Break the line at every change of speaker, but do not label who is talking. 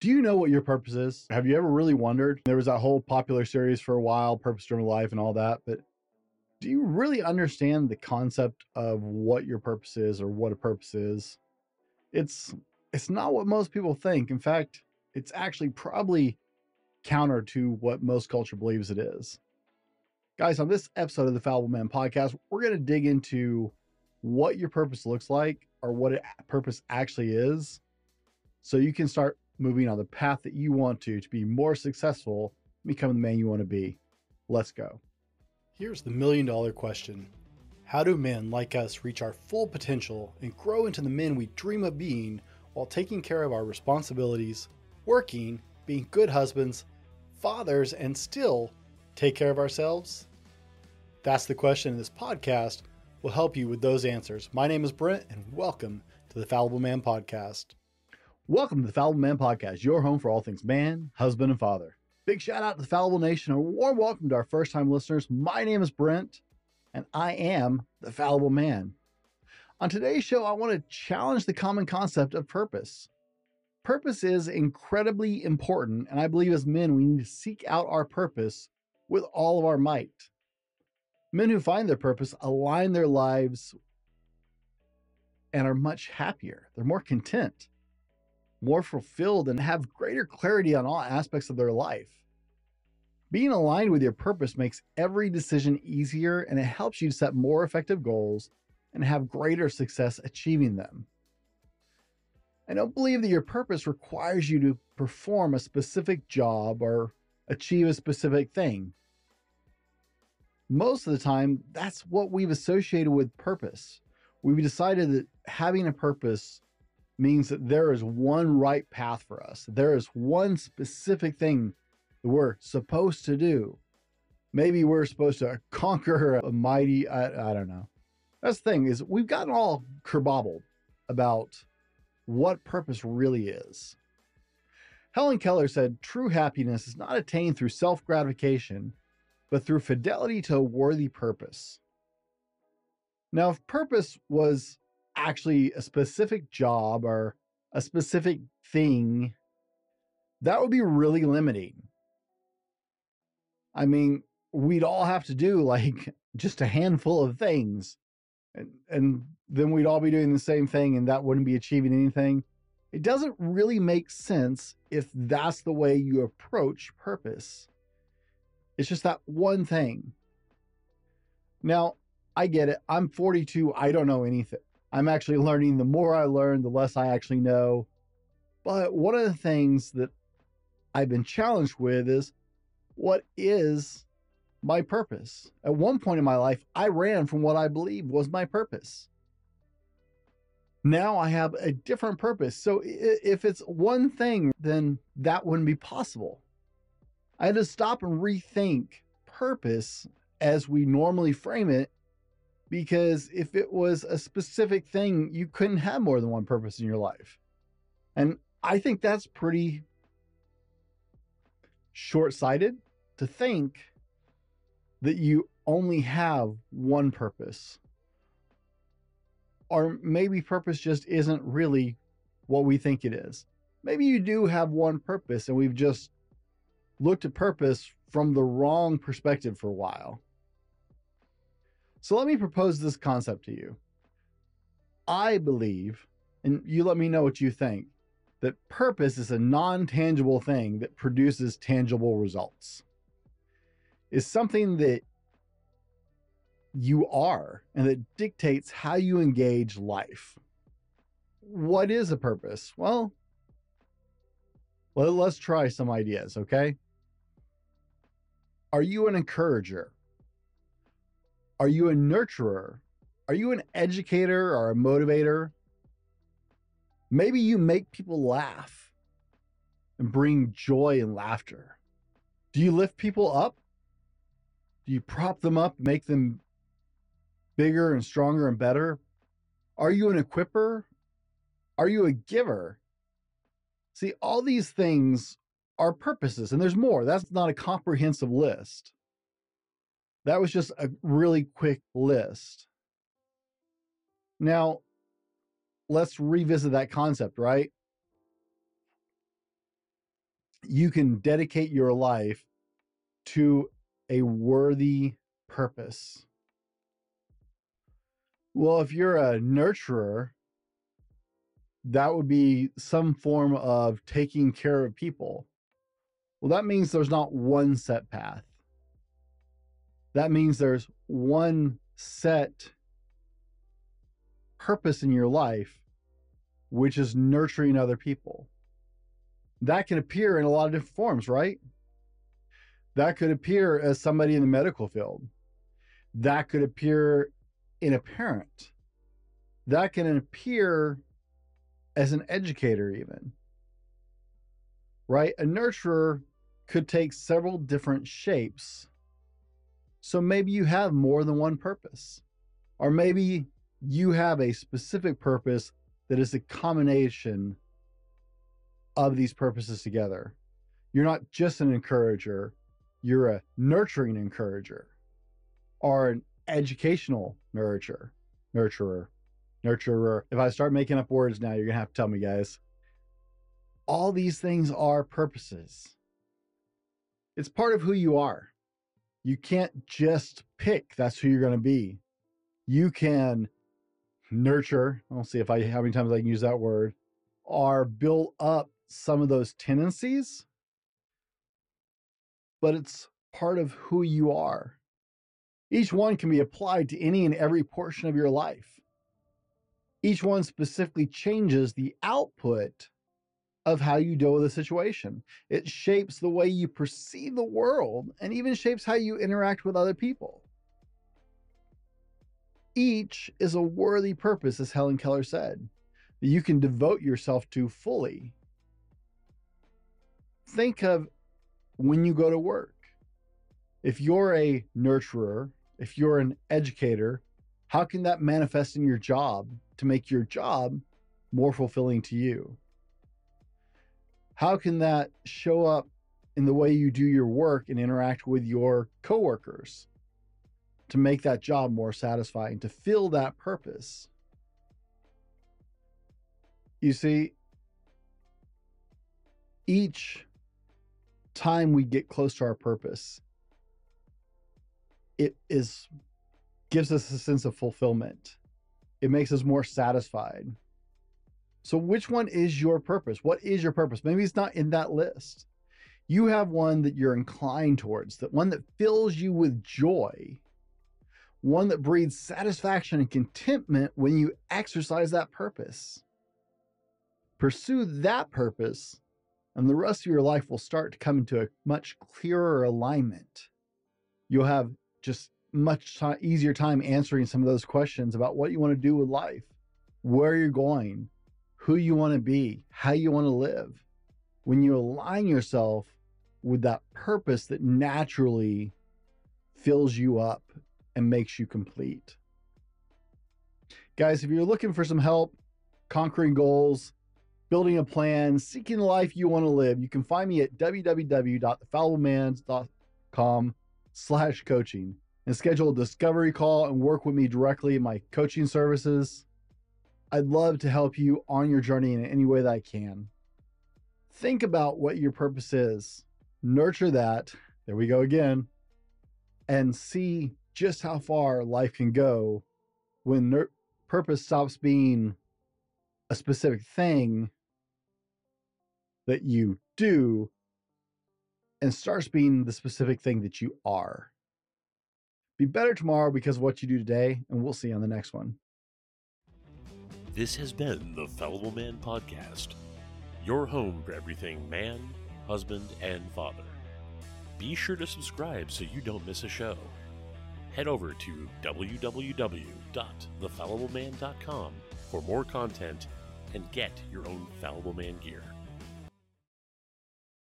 Do you know what your purpose is? Have you ever really wondered? There was that whole popular series for a while, Purpose Driven Life and all that, but do you really understand the concept of what your purpose is or what a purpose is? It's it's not what most people think. In fact, it's actually probably counter to what most culture believes it is. Guys, on this episode of the Fallible Man podcast, we're going to dig into what your purpose looks like or what a purpose actually is so you can start moving on the path that you want to to be more successful become the man you want to be. Let's go. Here's the million dollar question. How do men like us reach our full potential and grow into the men we dream of being while taking care of our responsibilities working being good husbands fathers and still take care of ourselves? That's the question in this podcast will help you with those answers. My name is brent and welcome to the fallible man podcast Welcome to the Fallible Man Podcast, your home for all things man, husband, and father. Big shout out to the Fallible Nation a warm welcome to our first time listeners. My name is Brent, and I am the Fallible Man. On today's show, I want to challenge the common concept of purpose. Purpose is incredibly important, and I believe as men, we need to seek out our purpose with all of our might. Men who find their purpose align their lives and are much happier. They're more content more fulfilled, and have greater clarity on all aspects of their life. Being aligned with your purpose makes every decision easier and it helps you set more effective goals and have greater success achieving them. I don't believe that your purpose requires you to perform a specific job or achieve a specific thing. Most of the time, that's what we've associated with purpose. We've decided that having a purpose means that there is one right path for us. There is one specific thing that we're supposed to do. Maybe we're supposed to conquer a mighty, I, I don't know. That's the thing is we've gotten all kerbobbled about what purpose really is. Helen Keller said, true happiness is not attained through self gratification, but through fidelity to a worthy purpose. Now, if purpose was actually a specific job or a specific thing, that would be really limiting. I mean, we'd all have to do like just a handful of things and and then we'd all be doing the same thing and that wouldn't be achieving anything. It doesn't really make sense if that's the way you approach purpose. It's just that one thing. Now, I get it. I'm 42. I don't know anything. I'm actually learning. The more I learn, the less I actually know. But one of the things that I've been challenged with is what is my purpose? At one point in my life, I ran from what I believed was my purpose. Now I have a different purpose. So if it's one thing, then that wouldn't be possible. I had to stop and rethink purpose as we normally frame it because if it was a specific thing, you couldn't have more than one purpose in your life. And I think that's pretty short sighted to think that you only have one purpose. Or maybe purpose just isn't really what we think it is. Maybe you do have one purpose and we've just looked at purpose from the wrong perspective for a while. So let me propose this concept to you. I believe, and you let me know what you think, that purpose is a non tangible thing that produces tangible results. Is something that you are and that dictates how you engage life. What is a purpose? Well, let's try some ideas, okay? Are you an encourager? Are you a nurturer? Are you an educator or a motivator? Maybe you make people laugh and bring joy and laughter. Do you lift people up? Do you prop them up, make them bigger and stronger and better? Are you an equiper? Are you a giver? See, all these things are purposes, and there's more. That's not a comprehensive list. That was just a really quick list. Now, let's revisit that concept, right? you can dedicate your life to a worthy purpose. Well, if you're a nurturer, that would be some form of taking care of people. Well, that means there's not one set path. That means there's one set purpose in your life, which is nurturing other people. That can appear in a lot of different forms, right? That could appear as somebody in the medical field. That could appear in a parent. That can appear as an educator, even. Right? A nurturer could take several different shapes. So maybe you have more than one purpose. Or maybe you have a specific purpose that is a combination of these purposes together. You're not just an encourager, you're a nurturing encourager or an educational nurturer, nurturer, nurturer. If I start making up words now, you're going to have to tell me, guys. All these things are purposes. It's part of who you are. You can't just pick that's who you're going to be. You can nurture, I'll see if I how many times I can use that word, or build up some of those tendencies but it's part of who you are. Each one can be applied to any and every portion of your life. Each one specifically changes the output of how you deal with a situation. It shapes the way you perceive the world and even shapes how you interact with other people. Each is a worthy purpose, as Helen Keller said, that you can devote yourself to fully. Think of when you go to work. If you're a nurturer, if you're an educator, how can that manifest in your job to make your job more fulfilling to you? How can that show up in the way you do your work and interact with your coworkers to make that job more satisfying, to fill that purpose? You see, each time we get close to our purpose, it is gives us a sense of fulfillment. It makes us more satisfied. So which one is your purpose? What is your purpose? Maybe it's not in that list. You have one that you're inclined towards, that one that fills you with joy, one that breeds satisfaction and contentment when you exercise that purpose. Pursue that purpose and the rest of your life will start to come into a much clearer alignment. You'll have just much t- easier time answering some of those questions about what you want to do with life, where you're going, who you want to be, how you want to live. When you align yourself with that purpose that naturally fills you up and makes you complete. Guys, if you're looking for some help conquering goals, building a plan, seeking the life you want to live, you can find me at www.thefalliblemans.com slash coaching and schedule a discovery call and work with me directly in my coaching services. I'd love to help you on your journey in any way that I can. Think about what your purpose is, nurture that. There we go again. And see just how far life can go when ner- purpose stops being a specific thing that you do and starts being the specific thing that you are. Be better tomorrow because of what you do today, and we'll see you on the next one.
This has been the Fallible Man Podcast, your home for everything man, husband, and father. Be sure to subscribe so you don't miss a show. Head over to www.thefallibleman.com for more content and get your own Fallible Man gear.